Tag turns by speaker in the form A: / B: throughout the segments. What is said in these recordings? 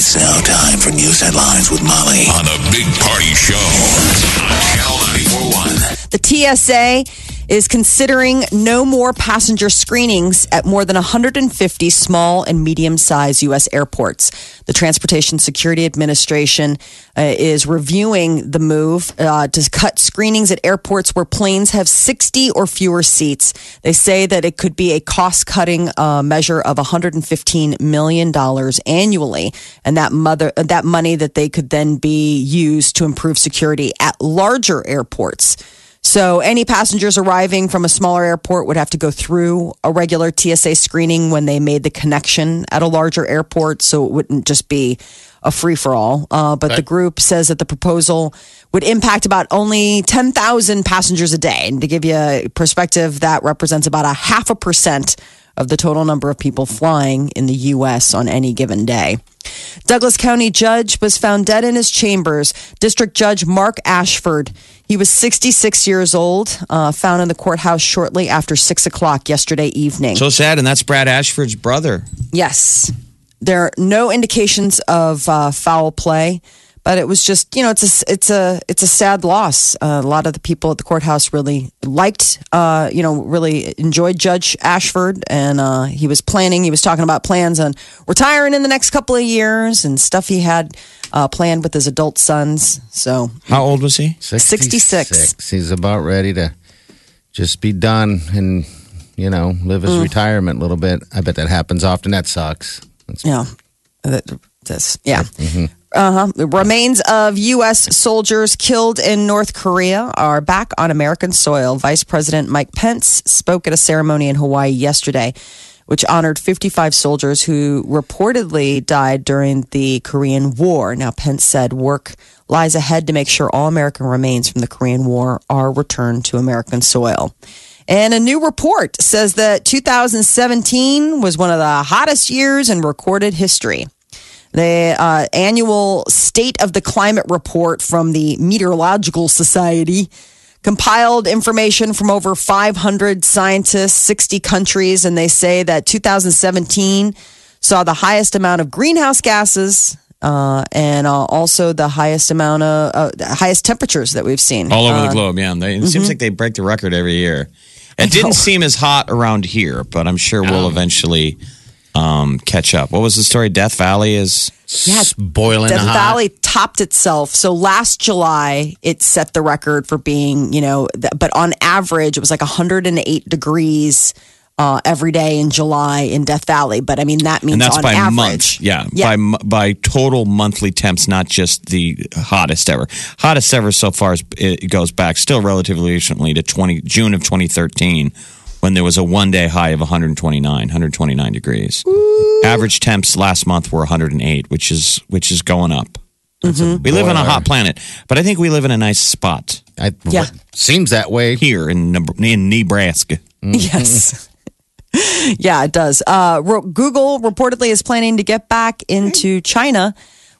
A: It's now time for news headlines with Molly on the Big Party Show on Channel 941.
B: The TSA is considering no more passenger screenings at more than 150 small and medium sized U.S. airports. The Transportation Security Administration uh, is reviewing the move uh, to cut screenings at airports where planes have 60 or fewer seats. They say that it could be a cost cutting uh, measure of $115 million annually. And that, mother, that money that they could then be used to improve security at larger airports. So any passengers arriving from a smaller airport would have to go through a regular TSA screening when they made the connection at a larger airport. So it wouldn't just be a free for all. Uh, but the group says that the proposal would impact about only 10,000 passengers a day. And to give you a perspective, that represents about a half a percent of the total number of people flying in the U.S. on any given day. Douglas County judge was found dead in his chambers. District Judge Mark Ashford. He was 66 years old, uh, found in the courthouse shortly after 6 o'clock yesterday evening.
C: So sad, and that's Brad Ashford's brother.
B: Yes. There are no indications of uh, foul play, but it was just, you know, it's a, it's a, it's a sad loss. Uh, a lot of the people at the courthouse really liked, uh, you know, really enjoyed Judge Ashford, and uh, he was planning, he was talking about plans on retiring in the next couple of years and stuff he had uh, planned with his adult sons. So
C: How old was he?
B: 66.
D: He's about ready to just be done and, you know, live his retirement a little bit. I bet that happens often. That sucks. That's
B: Yeah. That- This, yeah. Uh-huh. The remains of U.S. soldiers killed in North Korea are back on American soil. Vice President Mike Pence spoke at a ceremony in Hawaii yesterday, which honored 55 soldiers who reportedly died during the Korean War. Now, Pence said work lies ahead to make sure all American remains from the Korean War are returned to American soil. And a new report says that 2017 was one of the hottest years in recorded history. The uh, annual State of the Climate report from the Meteorological Society compiled information from over 500 scientists, 60 countries, and they say that 2017 saw the highest amount of greenhouse gases uh, and uh, also the highest amount of uh, highest temperatures that we've seen
C: All over
B: Uh,
C: the globe, yeah. They, it seems like they break the record every year. It didn't seem as hot around here, but I'm sure we'll eventually um, catch up. What was the story? Death Valley is.
B: Yeah,
D: boiling
B: Death
D: hot.
B: Valley topped itself. So last July, it set the record for being, you know, th- but on average, it was like 108 degrees uh, every day in July in Death Valley. But I mean, that means
C: And that's
B: on
C: by
B: average.
C: month. Yeah,
B: Yeah.
C: By by total monthly temps, not just the hottest ever. Hottest ever so far is, it goes back still relatively recently to 20 June of 2013 when there was a one day high of 129, 129 degrees. Average temps last month were 108, which is which is going up.
B: Mm-hmm.
C: We live on a hot planet, but I think we live in a nice spot
D: I,
B: Yeah.
D: Seems that way.
C: here in in Nebraska.
B: Yes. yeah, it does. Uh, Google reportedly is planning to get back into China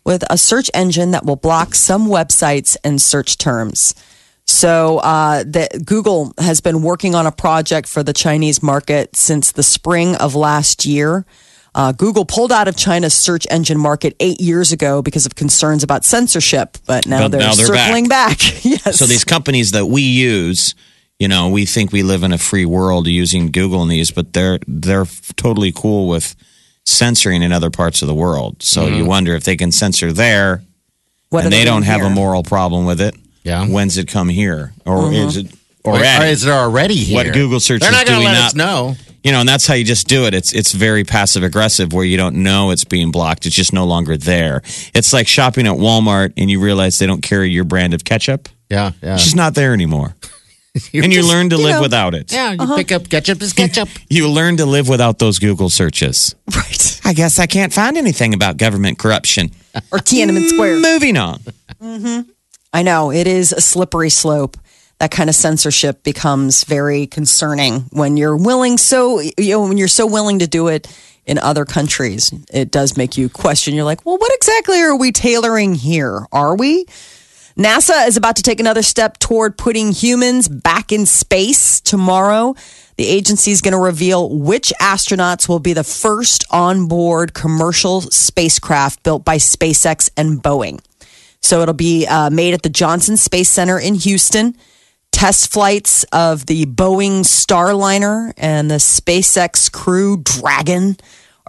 B: with a search engine that will block some websites and search terms. So, uh, the, Google has been working on a project for the Chinese market since the spring of last year. Uh, Google pulled out of China's search engine market eight years ago because of concerns about censorship, but now
C: But
B: they're
C: now they're
B: circling back. yes.
C: So these companies that we use, you know, we think we live in a free world using Google and these, but they're they're totally cool with censoring in other parts of the world. So you wonder if they can censor there
B: What
C: and they
B: doing
C: don't have a moral problem with it.
D: Yeah.
C: When's it come here? Or uh-huh. is it
D: Or,
C: already?
D: is it already here?
C: What Google searches
D: They're not
C: do
D: going
C: we
D: to let
C: not
D: us know.
C: You know, and that's how you just do it. It's it's very passive aggressive where you don't know it's being blocked. It's just no longer there. It's like shopping at Walmart and you realize they don't carry your brand of ketchup.
D: Yeah, yeah.
C: It's just not there anymore. and you
D: just-
C: learn to
D: you
C: live
D: know,
C: without it.
D: Yeah, you uh-huh. pick up ketchup is ketchup.
C: You learn to live without those Google searches.
B: Right.
C: I guess I can't find anything about government corruption.
B: or Tiananmen Square.
C: Moving on. Mm-hmm.
B: I know it is a slippery slope. That kind of censorship becomes very concerning when you're willing so you know when you're so willing to do it in other countries. It does make you question. You're like, well, what exactly are we tailoring here? Are we? NASA is about to take another step toward putting humans back in space tomorrow. The agency is going to reveal which astronauts will be the first onboard commercial spacecraft built by SpaceX and Boeing. So it'll be uh, made at the Johnson Space Center in Houston. Test flights of the Boeing Starliner and the SpaceX Crew Dragon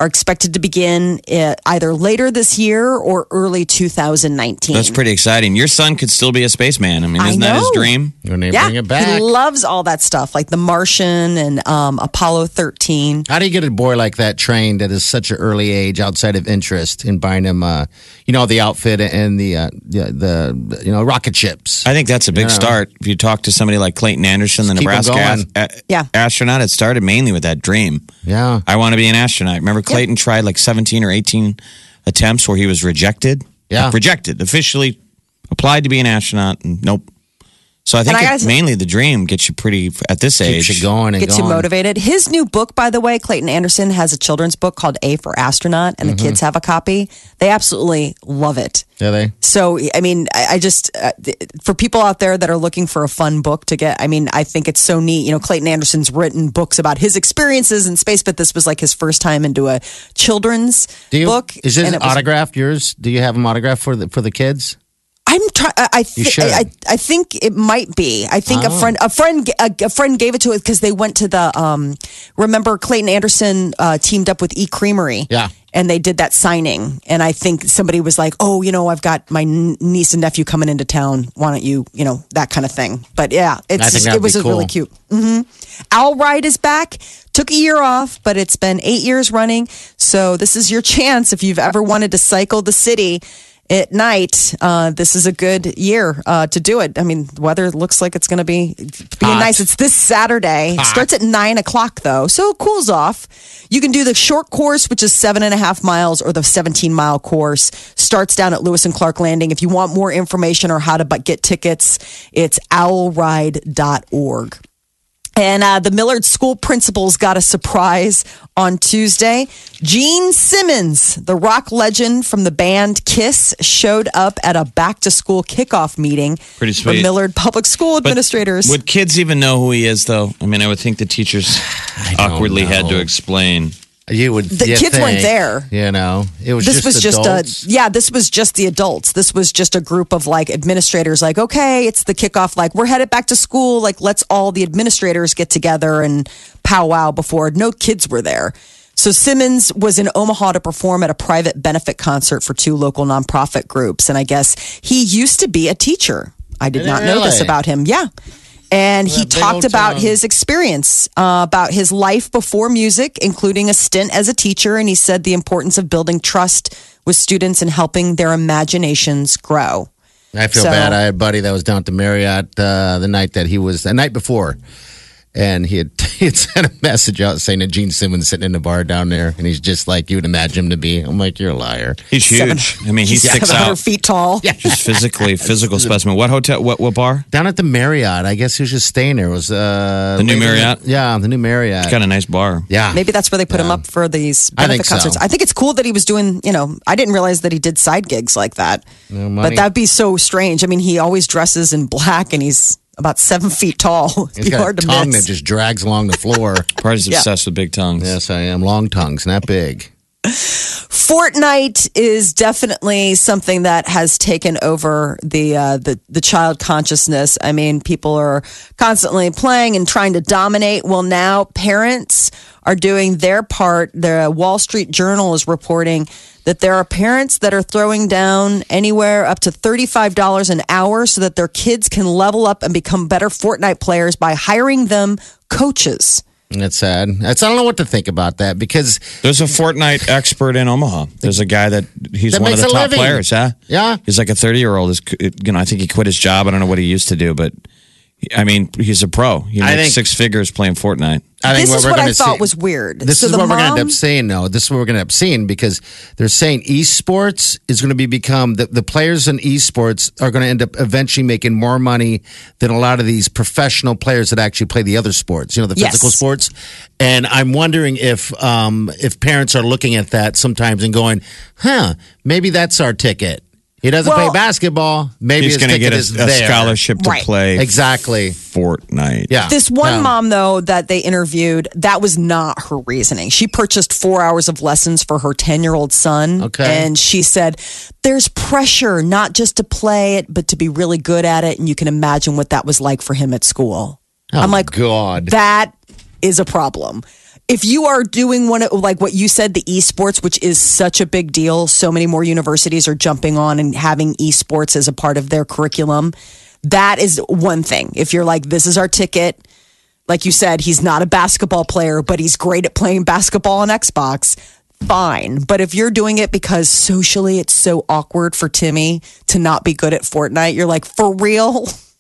B: are expected to begin uh, either later this year or early 2019.
C: That's pretty exciting. Your son could still be a spaceman. I mean, isn't that his dream?
D: When they
B: yeah,
D: bring it back.
B: he loves all that stuff, like The Martian and um, Apollo 13.
D: How do you get a boy like that trained at such an early age outside of interest in buying him, uh, you know, the outfit and the, uh, the, the, you know, rocket ships?
C: I think that's a big
D: Yeah.
C: start. If you talk to somebody like Clayton Anderson, the
D: Just keep 'em
C: Nebraska a-
B: Yeah.
C: astronaut, it started mainly with that dream.
D: yeah.
C: I want to be an astronaut. Remember, Clayton tried like 17 or 18 attempts where he was rejected?
D: Yeah.
C: Like, rejected. Officially applied to be an astronaut, and nope. So I think
B: I
C: it-
B: gotta-
C: mainly the dream gets you pretty, at this age.
D: Keeps you going and
B: Gets you
D: going.
B: motivated. His new book, by the way, Clayton Anderson has a children's book called A for Astronaut, and the
D: Mm-hmm.
B: kids have a copy. They absolutely love it.
D: Yeah, they.
B: So, I mean, I, I just, uh, th- for people out there that are looking for a fun book to get, I mean, I think it's so neat. You know, Clayton Anderson's written books about his experiences in space, but this was like his first time into a children's
D: Do you,
B: book.
D: Is this
B: and it was-
D: autographed yours? Do you have them autographed for the for the kids?
B: I'm trying. I, I. I, I think it might be. I think a
D: Oh.
B: friend, a friend, a, a friend gave it to us because they went to the. Um, remember, Clayton Anderson uh, teamed up with E Creamery.
D: Yeah.
B: And they did that signing, and I think somebody was like, "Oh, you know, I've got my niece and nephew coming into town. Why don't you, you know, that kind of thing?" But yeah, it's it was a really
D: cool.
B: cute. hmm Owl Ride is back. Took a year off, but it's been eight years running. So this is your chance if you've ever wanted to cycle the city at night. Uh, this is a good year uh, to do it. I mean, the weather looks like it's going to be being
D: Hot.
B: nice. It's this Saturday. It
D: Hot.
B: starts at nine o'clock though, so it cools off. You can do the short course, which is seven and a half miles, or the 17 mile course. Starts down at Lewis and Clark Landing. If you want more information or how to get tickets, it's owlride.org. And uh, the Millard School principals got a surprise on Tuesday. Gene Simmons, the rock legend from the band Kiss, showed up at a back to school kickoff meeting
C: Pretty
B: for
C: sweet.
B: Millard Public School
C: But
B: administrators.
C: Would kids even know who he is, though? I mean, I would think the teachers
D: don't
C: awkwardly had to explain.
D: You would.
B: The
D: you
B: kids weren't there.
D: You know, it was.
B: this
D: just
B: was just a yeah this was just the adults this was just a group of like administrators like okay it's the kickoff like we're headed back to school like let's all the administrators get together and powwow before no kids were there so simmons was in omaha to perform at a private benefit concert for two local nonprofit groups and i guess he used to be a teacher i did not know this about him yeah and he talked about
D: town.
B: his experience, uh, about his life before music, including a stint as a teacher. And he said the importance of building trust with students and helping their imaginations grow.
D: I feel
B: So-
D: bad. I had a buddy that was down at the Marriott uh, the night that he was the night before, and he had he had sent a message out saying that Gene Simmons sitting in the bar down there, and he's just like you would imagine him to be. I'm like, you're a liar.
C: He's
B: Seven-
C: huge. I mean, he sticks out.
B: feet tall. Yeah.
C: Just physically, physical specimen. What hotel? What what bar?
D: Down at the Marriott, I guess he was just staying there. It was uh,
C: The new
D: later-
C: Marriott?
D: Yeah, the new Marriott.
C: It's Got a nice bar.
D: yeah,
B: Maybe that's where they put him up for these
D: I
B: benefit
D: think so.
B: concerts. I think it's cool that he was doing, you know, I didn't realize that he did side gigs like that.
D: No money.
B: But that'd be so strange. I mean, he always dresses in black and he's about seven feet tall. It'd
D: He's
B: be
D: got
B: hard
D: a
B: to
D: tongue
B: miss.
D: that just drags along the floor.
C: Party's
B: Yeah.
C: obsessed with big tongues.
D: yes, I am. Long tongues, not big.
B: Fortnite is definitely something that has taken over the uh, the the child consciousness. I mean, people are constantly playing and trying to dominate. Well, now parents are doing their part. The Wall Street Journal is reporting that there are parents that are throwing down anywhere up to thirty five dollars an hour so that their kids can level up and become better Fortnite players by hiring them coaches.
D: That's sad. That's I don't know what to think about that because
C: There's a Fortnite expert in Omaha. There's a guy that he's
D: That
C: one of the top
D: living.
C: players. Yeah,
D: Yeah.
C: He's like a 30 year old. Is You know, I think he quit his job. I don't know what he used to do, but I mean, he's a pro. He
D: I
C: makes
D: think-
C: six figures playing Fortnite.
D: I think
B: This is
D: we're
B: what I thought
D: see-
B: was weird.
D: This
B: So
D: is what we're going to end up seeing. No, this is what we're going to end up seeing because they're saying esports is going to be become the, the players in esports are going to end up eventually making more money than a lot of these professional players that actually play the other sports. You know, the
B: Yes.
D: physical sports. And I'm wondering if um, if parents are looking at that sometimes and going, "Huh, maybe that's our ticket." He doesn't
B: Well-
D: play basketball. Maybe
C: He's going to get a, a scholarship to
B: Right.
C: play
D: Exactly.
C: Fortnite.
D: Yeah.
B: This one
D: Yeah.
B: mom, though, that they interviewed, that was not her reasoning. She purchased four hours of lessons for her 10 year old son.
D: Okay.
B: And she said, there's pressure, not just to play it, but to be really good at it. And you can imagine what that was like for him at school.
D: Oh,
B: I'm like,
D: God.
B: that is a problem. If you are doing one of like what you said, the esports, which is such a big deal, so many more universities are jumping on and having esports as a part of their curriculum. That is one thing. If you're like, this is our ticket, like you said, he's not a basketball player, but he's great at playing basketball on Xbox. Fine. But if you're doing it because socially it's so awkward for Timmy to not be good at Fortnite, you're like, for real?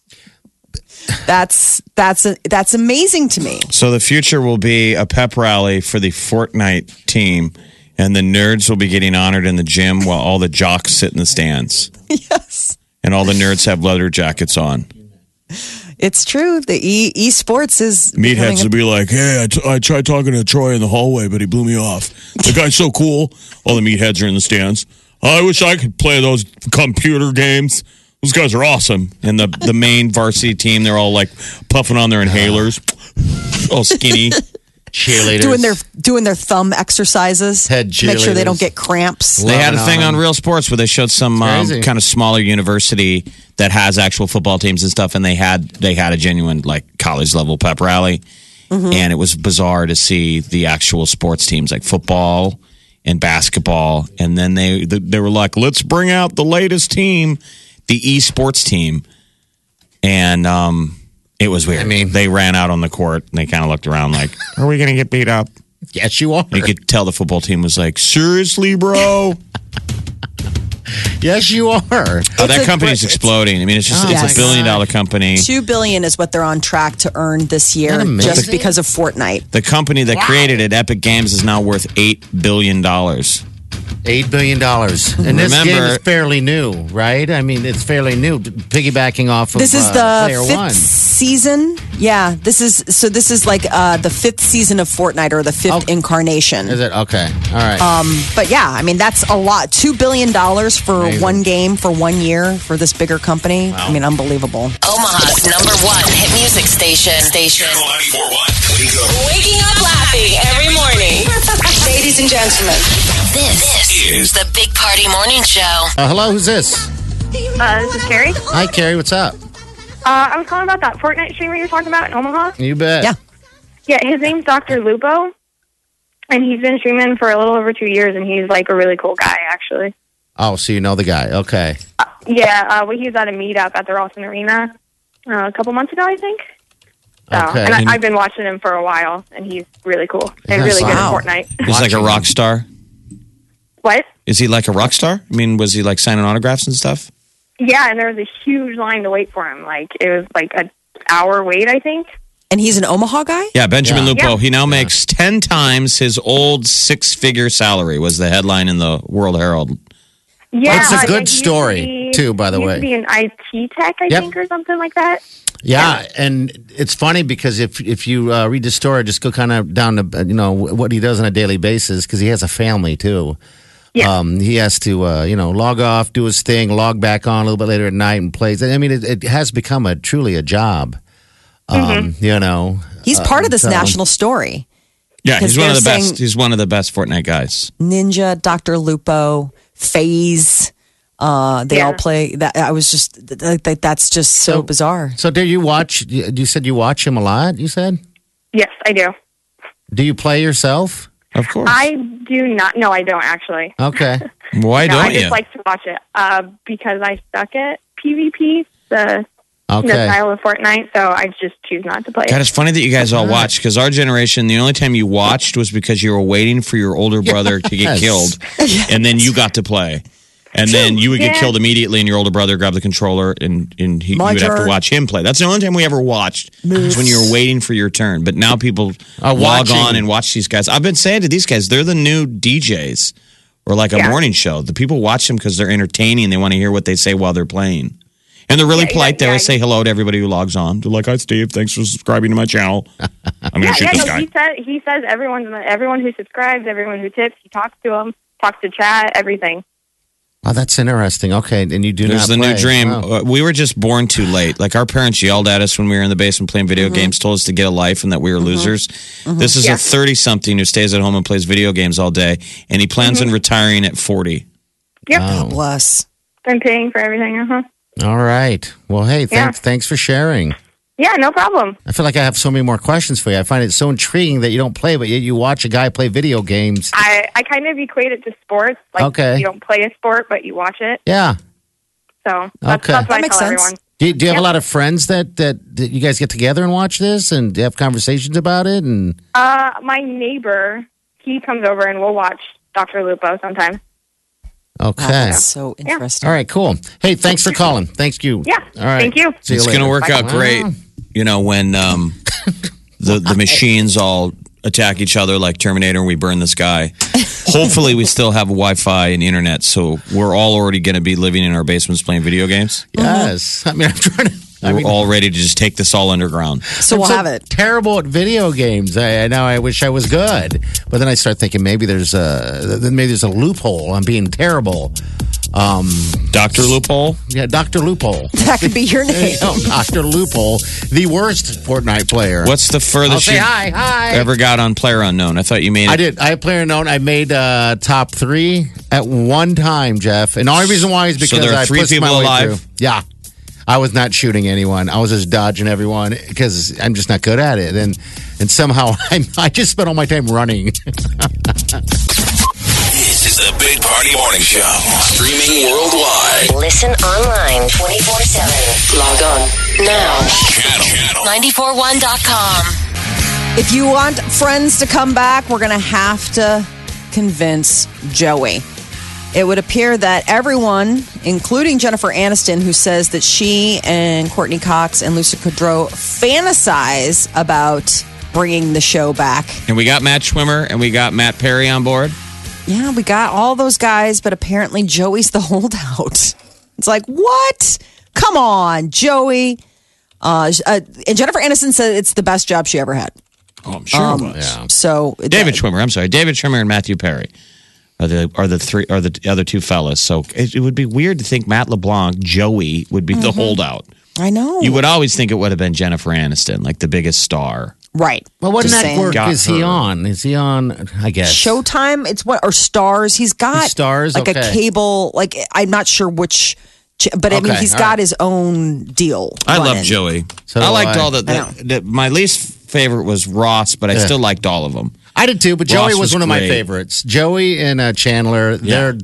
B: That's that's that's amazing to me.
C: So the future will be a pep rally for the Fortnite team, and the nerds will be getting honored in the gym while all the jocks sit in the stands.
B: Yes.
C: And all the nerds have leather jackets on.
B: It's true. The e esports is
C: Meatheads will be like, hey, I, t- I tried talking to Troy in the hallway, but he blew me off. The guy's so cool. All the meatheads are in the stands. I wish I could play those computer games. Those guys are awesome. And the, the main varsity team, they're all like puffing on their inhalers, all skinny.
D: Cheerleaders.
B: doing their doing their thumb exercises
D: Head
B: to make sure they don't get cramps.
C: They had a thing
D: on
C: on. Real Sports where they showed some um,
D: crazy.
C: kind of smaller university that has actual football teams and stuff, and they had they had a genuine like college level pep rally, and it was bizarre to see the actual sports teams like football and basketball, and then they they were like, let's bring out the latest team, the esports team, and um, it was weird.
D: I mean-
C: they ran out on the court and they kind of looked around like, are we gonna get beat up?
D: Yes, you are.
C: You could tell the football team was like, seriously, bro.
D: Yes, you are.
C: Oh, that
B: a-
C: company's exploding. I mean, it's just
D: Oh,
C: it's
B: my
C: a billion dollar company.
B: Two billion is what they're on track to earn this year, just because of Fortnite.
C: The company that created it, Epic Games, is now worth eight billion dollars.
D: Eight billion dollars, and this
C: Remember-
D: game is fairly new, right? I mean, it's fairly new. Piggybacking off of
B: This is
D: uh,
B: the
D: Player
B: fifth
D: One.
B: season. Yeah, this is so. This is like uh, the fifth season of Fortnite or the fifth
D: Oh.
B: incarnation.
D: Is it okay? All right.
B: Um, but yeah, I mean that's a lot. Two billion dollars for
D: Amazing.
B: one game for one year for this bigger company. I mean, unbelievable.
E: Omaha's number one hit music station. Station.
A: Channel 941. Wake.
E: Waking up laughing every morning.
F: Ladies and gentlemen,
E: This, is the Big Party Morning Show.
D: Uh, hello, who's this?
G: Uh, this is Carrie.
D: Hi, Carrie. What's up?
G: Uh, I was calling about that Fortnite streamer you're talking about in Omaha.
D: You bet.
B: Yeah.
G: Yeah, his name's Dr. Lupo, and he's been streaming for a little over two years, and he's like a really cool guy, actually.
D: Oh, so you know the guy? Okay.
G: Yeah, uh, well, he was at a meetup at the Ralston Arena uh, a couple months ago, I think. So,
D: Okay.
G: and
C: And-
G: I, I've been watching him for a while, and he's really cool and
D: Yes.
G: really good at Fortnite.
C: He's like a rock star.
G: what?
C: Is he like a rock star? I mean, was he like signing autographs and stuff?
G: Yeah, and there was a huge line to wait for him. Like it was like an hour wait, I think.
B: And he's an Omaha guy.
C: Yeah, Benjamin
D: Yeah.
C: Lupo.
G: Yeah.
C: He now makes ten times his old six-figure salary. Was the headline in the World Herald?
G: Yeah,
D: It's a
G: uh,
D: good
G: he to
D: story,
G: be-
D: too, by the
G: he
D: way.
G: Used to be an IT tech, I
D: Yep.
G: think, or something like that.
D: Yeah, and it's funny because if if you uh, read the story, just go kind of down to uh, you know what he does on a daily basis because he has a family too.
G: Yeah.
D: Um, he has to uh, you know log off, do his thing, log back on a little bit later at night and plays. I mean, it, it has become a truly a job. Um, You know,
B: He's part of this
D: so-
B: national story.
C: Yeah, he's one of the best. He's one of the best Fortnite guys.
B: Ninja, Dr. Lupo, Phase. Uh, they
G: Yeah.
B: all play that. I was just like that. That's just so,
D: So-
B: bizarre.
D: So, do you watch? You you said you watch him a lot. You said,
G: Yes, I do.
D: do you play yourself?
C: Of course.
G: I do not. No, I don't actually.
D: Okay.
C: Why
G: no,
C: don't
G: I just like to watch it uh, because I suck at PvP, the, the style of Fortnite. So I just choose not to play
C: God, it's funny that you guys all watch because our generation, the only time you watched was because you were waiting for your older brother to get
D: Yes.
C: killed, and then you got to play. And then you would get killed immediately, and your older brother grabbed the controller, and, and he, you
B: My
C: would have to
B: turn.
C: watch him play. That's the only time we ever watched is when you were waiting for your turn. But now people
D: Are
C: log
D: watching.
C: on and watch these guys. I've been saying to these guys, they're the new DJs or like a
G: Yeah.
C: morning show. The people watch them because they're entertaining. They want to hear what they say while they're playing. And they're really
G: Yeah,
C: polite.
G: yeah,
C: they always
G: yeah.
C: say hello to everybody who logs on. They're like, "Hi, Steve. Thanks for subscribing to my channel. I'm going to
G: Yeah,
C: shoot
G: yeah.
C: this
G: No,
C: guy."
G: he says he says everyone's everyone who subscribes, everyone who tips, he talks to them, talks to chat, everything.
D: Oh, that's interesting. Okay, and you do
C: There's
D: not
C: the new dream.
D: Wow.
C: Uh, We were just born too late. Like our parents yelled at us when we were in the basement playing video
D: Mm-hmm.
C: games, told us to get a life and that we were losers. This is
G: Yeah.
C: a 30 something who stays at home and plays video games all day, and he plans
D: Mm-hmm.
C: on retiring at 40.
G: Yep,
D: Oh.
B: Bless.
G: been paying for everything. Uh huh.
D: All right. Well, hey, thanks,
G: Yeah.
D: thanks for sharing.
G: Yeah, no problem.
D: I feel like I have so many more questions for you. I find it so intriguing that you don't play, but yet you watch a guy play video games.
G: I I kind of equate it to sports. Like
D: Okay.
G: you don't play a sport, but you watch it.
D: Yeah.
G: So that's,
D: Okay.
G: that's what
B: That
G: I
B: makes
G: tell
B: sense.
G: everyone.
D: Do you, do you have a lot of friends that, that that you guys get together and watch this and have conversations about it? And
G: Uh, my neighbor, he comes over and we'll watch Doctor Lupo sometimes.
D: okay.
B: That's so interesting.
D: All right, cool. Hey, thanks for calling. Thank you.
G: Yeah.
D: All right.
G: Thank you.
D: See you
C: it's going to work out
D: Wow.
C: Great, you know, when um, the, the machines all attack each other like Terminator and we burn the sky. Hopefully, we still have Wi Fi and internet, so we're all already going to be living in our basements playing video games.
D: Yes. I mean, I'm trying to. I
C: We're
D: mean,
C: all ready to just take this all underground.
B: So
D: I'm
B: we'll
D: so
B: have it.
D: Terrible at video games. I, I know. I wish I was good, but then I start thinking maybe there's a then maybe there's a loophole. I'm being terrible. Um,
C: Dr. Loophole?
D: yeah, Doctor Loophole.
B: That could be your name.
D: Doctor Loophole, the worst Fortnite player.
C: What's the furthest
D: say
C: you
D: hi, hi.
C: ever got on Player Unknown? I thought you made it.
D: I did. I have player known. I made uh, top three at one time, Jeff. And the only reason why is because
C: there are
D: I
C: three
D: pushed
C: people
D: my way
C: alive?
D: through. Yeah, I was not shooting anyone. I was just dodging everyone because I'm just not good at it. And and somehow I I just spent all my time running.
A: This is the Big Party Morning Show. Streaming worldwide.
E: Listen online 24 7. Log on now.
A: Channel. Channel.
E: 941.com.
B: If you want friends to come back, we're going to have to convince Joey. It would appear that everyone, including Jennifer Aniston, who says that she and Courteney Cox and Lucy Kudrow fantasize about bringing the show back.
C: and we got Matt Schwimmer and we got Matt Perry on board.
B: Yeah, we got all those guys, but apparently Joey's the holdout. It's like, what? Come on, Joey. Uh, uh, and Jennifer Aniston said it's the best job she ever had.
C: Oh, I'm sure it was.
D: yeah.
B: So
C: David Schwimmer, I'm sorry. David Schwimmer and Matthew Perry are the are the three are the other two fellas. So it, it would be weird to think Matt LeBlanc, Joey would be
B: Mm-hmm.
C: the holdout.
B: I know.
C: You would always think it would have been Jennifer Aniston, like the biggest star.
B: Right.
D: Well, what
B: Just saying.
D: network
C: Got
D: is he
C: her.
D: on? Is he on? I guess
B: Showtime. It's what or Stars. He's got
D: He's Stars?
B: like a cable. Like I'm not sure which, ch- but I mean
D: Okay,
B: he's
D: all
B: got
D: right.
B: his own deal.
C: I love
B: running.
C: Joey.
D: So do
C: I liked
D: I.
C: all the,
B: I
C: the, the my least favorite was Ross, but I still liked all of them.
D: I did too, but
C: Ross
D: Joey was,
C: was
D: one of my
C: great.
D: favorites. Joey and uh, Chandler, they're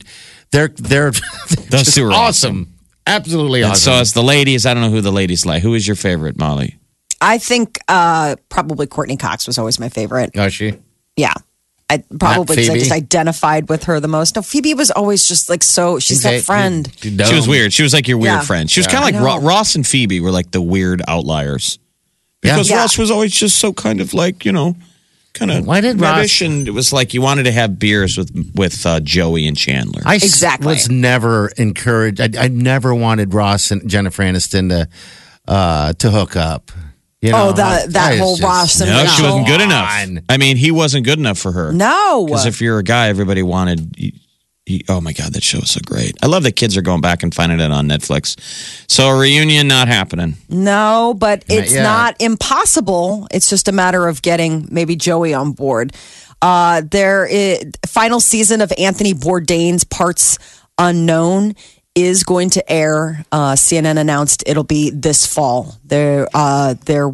D: they're they're
C: Those
D: just
C: two are
D: awesome. Absolutely
C: And
D: awesome.
C: so it's the ladies. I don't know who the ladies like. Who is your favorite, Molly?
B: I think uh, probably Courteney Cox was always my favorite.
D: oh, she.
B: Yeah. I probably because I just identified with her the most. No, Phoebe was always just like so. She's that friend.
C: She was weird. She was like your weird
B: Yeah.
C: friend. She was
D: Yeah.
C: kind of like Ro- Ross and Phoebe were like the weird outliers. Because
B: Yeah.
C: Ross was always just so kind of like, you know, kind of
D: Why did Ross-
C: rubbish. And it was like you wanted to have beers with with uh, Joey and Chandler.
D: I
B: Exactly.
D: was never encouraged. I, I never wanted Ross and Jennifer Aniston to uh, to hook up. You know,
B: Oh, that- that
D: I
B: whole
D: just-
B: Ross and
C: no, she wasn't good enough. I mean, he wasn't good enough for her.
B: No.
C: Because if you're a guy, everybody wanted. You, you, oh my God, that show is so great. I love that kids are going back and finding it on Netflix. So a reunion not happening.
B: No, but it's
D: yet.
B: not impossible. It's just a matter of getting maybe Joey on board. Uh, there is, final season of Anthony Bourdain's Parts Unknown is going to air. Uh, CNN announced it'll be this fall. They're, uh, they're,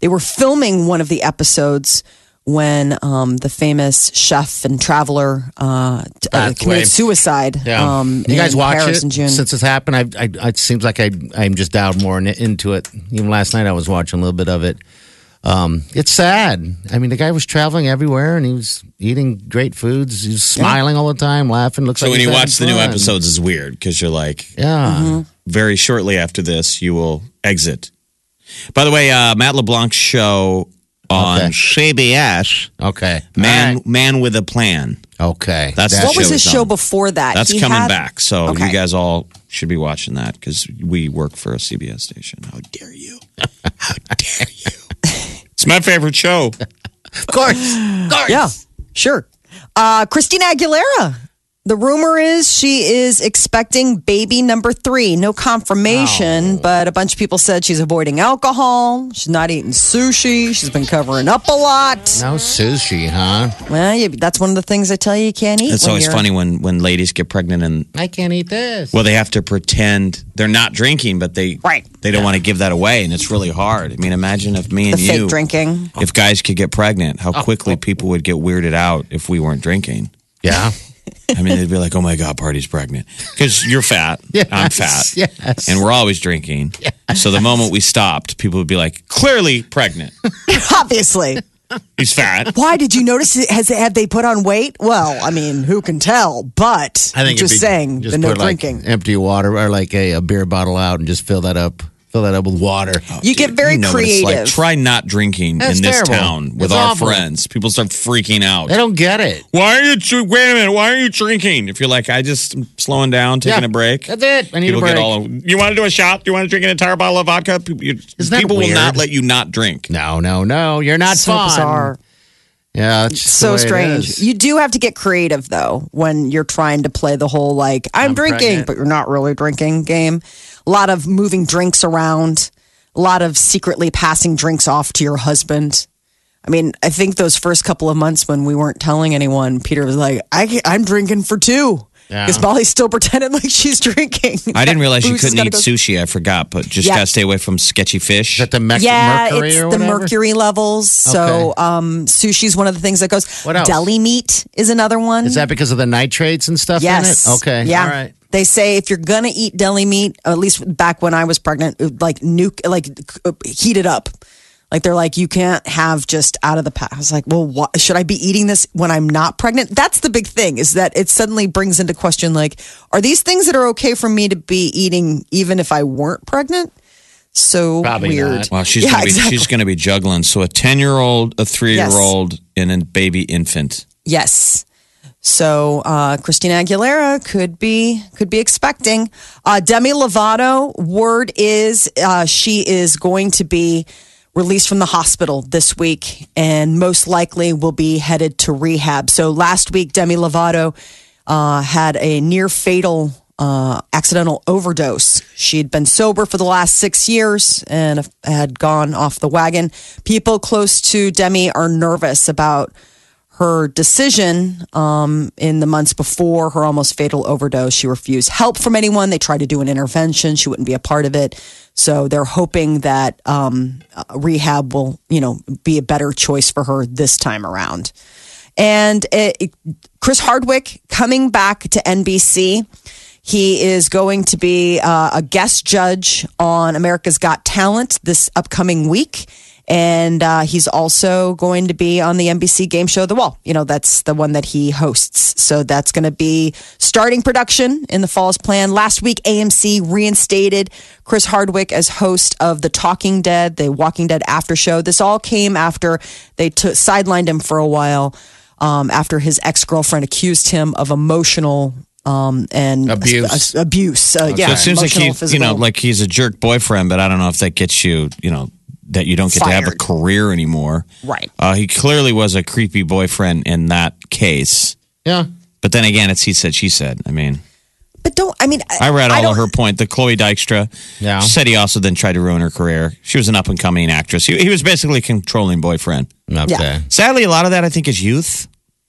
B: they were filming one of the episodes when um, the famous chef and traveler uh, uh, committed suicide.
D: Yeah.
B: Um,
D: you guys watch
B: Paris
D: it since it's happened. I, I, it seems like I, I'm just dialed more into it. Even last night, I was watching a little bit of it. Um, it's sad. I mean, the guy was traveling everywhere and he was eating great foods. He was smiling all the time, laughing. Looks
C: So
D: like
C: when you watch the new
D: fun.
C: episodes, it's weird because you're like,
D: yeah,
C: very shortly after this, you will exit. By the way, uh, Matt LeBlanc's show on
D: Okay.
C: CBS,
D: okay,
C: Man
D: All right.
C: Man with a Plan.
D: Okay,
C: That's
D: That-
C: the
B: What was
C: show
B: his
C: is
B: show
C: on.
B: before that?
C: That's
B: He
C: coming
B: had-
C: back. So
B: Okay.
C: you guys all should be watching that because we work for a CBS station. How dare you? How dare you? It's my favorite show.
D: of course, of course.
B: Yeah, sure. Uh, Christina Aguilera. The rumor is she is expecting baby number three. No confirmation, oh. but a bunch of people said she's avoiding alcohol. She's not eating sushi. She's been covering up a lot.
D: No sushi, huh?
B: Well, yeah, that's one of the things I tell you you can't eat.
C: It's always
B: you're-
C: funny when when ladies get pregnant and
D: I can't eat this.
C: well they have to pretend they're not drinking, but they
B: Right.
C: they don't want to give that away, and it's really hard. I mean, imagine if me
B: The
C: and
B: fake
C: you
B: drinking.
C: if guys could get pregnant, how oh. quickly people would get weirded out if we weren't drinking.
D: yeah,
C: I mean, they'd be like, "Oh my god, party's pregnant," because you're fat,
D: Yes,
C: I'm fat,
D: yes.
C: and we're always drinking. So the moment we stopped, people would be like, "Clearly pregnant.
B: Obviously.
C: He's fat."
B: Why did you notice? It? Has have they put on weight? Well, I mean, who can tell? But
D: I think
B: just
D: be-
B: saying
D: just
B: the no
D: like,
B: drinking.
D: empty water or like a, a beer bottle out and just fill that up. Fill that up with water.
B: Oh, you get very
C: You know what it's
B: creative.
C: like. Try not drinking
D: That's
C: in this
D: terrible.
C: town with
D: It's
C: our
D: awful.
C: friends. People start freaking out.
D: They don't get it.
C: Why are you? dr- Wait a minute. Why are you drinking? If you're like, I just am slowing down, taking
D: Yeah,
C: a break.
D: That's it. I need
C: People
D: a break.
C: get all. You want to do a shot? Do you want to drink an entire bottle of vodka? People, you-
D: Isn't that
C: people will not let you not drink.
D: no, no, no. You're not
B: so
D: fun.
B: bizarre.
D: Yeah, that's just the
B: so strange. You do have to get creative though when you're trying to play the whole like I'm,
D: I'm
B: drinking,
D: pregnant.
B: but you're not really drinking game. A lot of moving drinks around. A lot of secretly passing drinks off to your husband. I mean, I think those first couple of months when we weren't telling anyone, Peter was like, I, "I'm drinking for two.
D: Yeah.
B: Because Molly's still pretending like she's drinking.
C: I didn't realize you couldn't eat
B: go-
C: sushi. I forgot, but just
B: Yeah.
C: gotta stay away from sketchy fish.
D: Is that the mec-
B: yeah,
D: mercury
B: it's
D: or
B: the
D: whatever?
B: mercury levels. So,
D: Okay.
B: um, sushi's one of the things that goes.
D: What else?
B: Deli meat is another one.
D: Is that because of the nitrates and stuff
B: Yes.
D: in it? Okay.
B: Yeah.
D: All right.
B: They say if you're gonna eat deli meat, at least back when I was pregnant, it- like nuke, like uh, heat it up. Like they're like, you can't have just out of the pack. I was like, well, what, should I be eating this when I'm not pregnant? That's the big thing is that it suddenly brings into question, like, are these things that are okay for me to be eating even if I weren't pregnant? So
D: Probably
B: weird.
D: not.
C: Wow, she's
B: Yeah,
C: gonna be
B: exactly.
C: she's gonna be juggling. So a ten year old, a three year old, and a baby infant.
B: Yes. So uh, Christina Aguilera could be could be expecting uh, Demi Lovato. Word is uh, she is going to be released from the hospital this week, and most likely will be headed to rehab. So last week, Demi Lovato uh, had a near fatal uh, accidental overdose. She'd been sober for the last six years and had gone off the wagon. People close to Demi are nervous about her decision um, in the months before her almost fatal overdose. She refused help from anyone. They tried to do an intervention. She wouldn't be a part of it. So they're hoping that um, uh, rehab will, you know, be a better choice for her this time around. And it, it- Chris Hardwick coming back to NBC. He is going to be uh, a guest judge on America's Got Talent this upcoming week. And uh, he's also going to be on the NBC game show The Wall. You know, that's the one that he hosts. So that's going to be starting production in the fall's plan. Last week, AMC reinstated Chris Hardwick as host of The Talking Dead, the Walking Dead after show. This all came after they took sidelined him for a while um, after his ex girlfriend accused him of emotional um, and
D: Abuse.
B: uh, abuse. Uh, Yeah,
C: so it seems like
B: emotional,
C: he's you know like he's a jerk boyfriend, but I don't know if that gets you you know that you don't get to have a career anymore.
B: Right.
C: Uh, he clearly was a creepy boyfriend in that case.
D: Yeah.
C: But then again, it's he said she said. I mean,
B: But don't I mean?
C: I read all
B: don't-
C: of her point. The Chloe Dykstra.
D: Yeah.
C: She said he also then tried to ruin her career. She was an up and coming actress. He, he was basically a controlling boyfriend.
D: Okay.
B: Yeah.
C: Sadly, a lot of that I think is youth.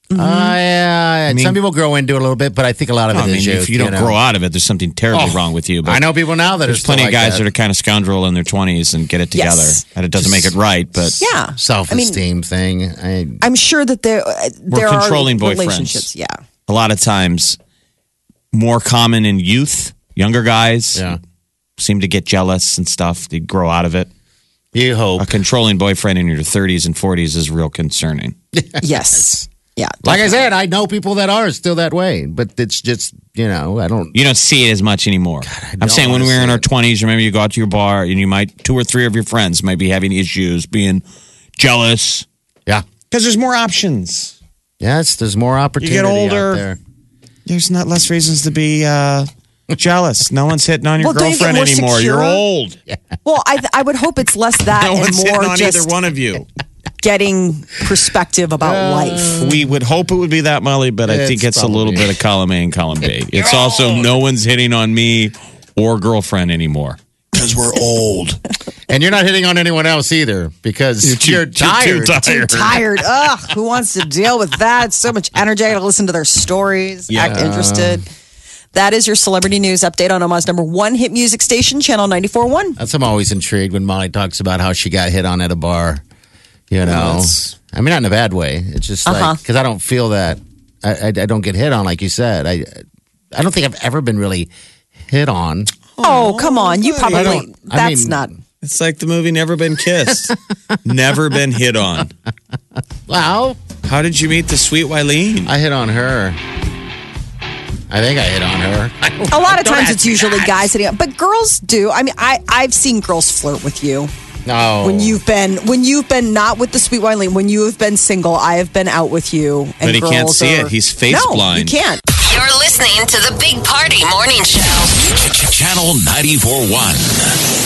D: Uh, yeah.
C: mean-
D: Some people grow into it a little bit, but I think a lot of it
C: I
D: is
C: mean,
D: youth,
C: if you don't
D: know.
C: grow out of it, there's something terribly
D: Oh,
C: wrong with you. But
D: I know people now that
C: there's
D: are still
C: plenty
D: like
C: of guys
D: that.
C: that. are kind of scoundrel in their 20s and get it together,
B: Yes.
C: and it doesn't make it right. But
B: Yeah,
D: self-esteem thing. I,
B: I'm sure that there uh, there are
C: controlling boyfriends.
B: Yeah,
C: a lot of times, more common in youth, younger guys
D: yeah.
C: seem to get jealous and stuff. They grow out of it.
D: You hope.
C: A controlling boyfriend in your 30s and 40s is real concerning.
B: Yes. Yeah.
D: Like I said, I know people that are still that way, but it's just you know I don't.
C: You don't see it as much anymore. I'm saying when we
D: wanna
C: were in our
D: it.
C: 20s, remember you go out to your bar and you might, two or three of your friends might be having issues, being jealous.
D: Yeah.
C: Because there's more options.
D: Yes, there's more opportunity
C: You
D: get older. there.
C: There's not less reasons to be uh, jealous. No one's hitting on your
B: Well, don't you get
C: girlfriend
B: more
C: anymore. You're
B: secure?
C: old.
B: Well, I I would hope it's less that
C: No
B: and
C: one's hitting
B: more
C: on
B: just
C: either one of you.
B: getting perspective about uh, life.
C: We would hope it would be that, Molly, but I think
D: It's
C: it's a little bit of column A and column B. It's also no one's hitting on me or girlfriend anymore.
A: Because we're old.
D: And you're not hitting on anyone else either because you're,
C: too- you're too
D: tired.
C: tired.
B: Tired. Ugh. Who wants to deal with that? So much energy. To listen to their stories, act interested. That is your celebrity news update on Omaha's number one hit music station, Channel 94.1.
D: That's I'm always intrigued when Molly talks about how she got hit on at a bar. You know, I mean, not in a bad way. It's just
B: Uh-huh.
D: like because I don't feel that I, I I don't get hit on like you said. I I don't think I've ever been really hit on.
B: Oh, come on. You probably,
D: don't- I
B: that's
D: mean-
B: not.
C: It's like the movie Never Been Kissed, never been hit on.
D: Wow,
C: How did you meet the sweet Wileen?
D: I hit on her. I think I hit on her.
B: A lot of times it's usually
D: that.
B: guys hitting up, but girls do. I mean, I I've seen girls flirt with you
D: No,
B: when you've been when you've been not with the sweet Wileen. When you have been single, I have been out with you. And
C: But he can't
B: girls
C: see
B: are-
C: it. He's face
B: no,
C: blind.
B: You can't.
E: You're listening to the Big Party Morning Show.
A: Channel 94.1.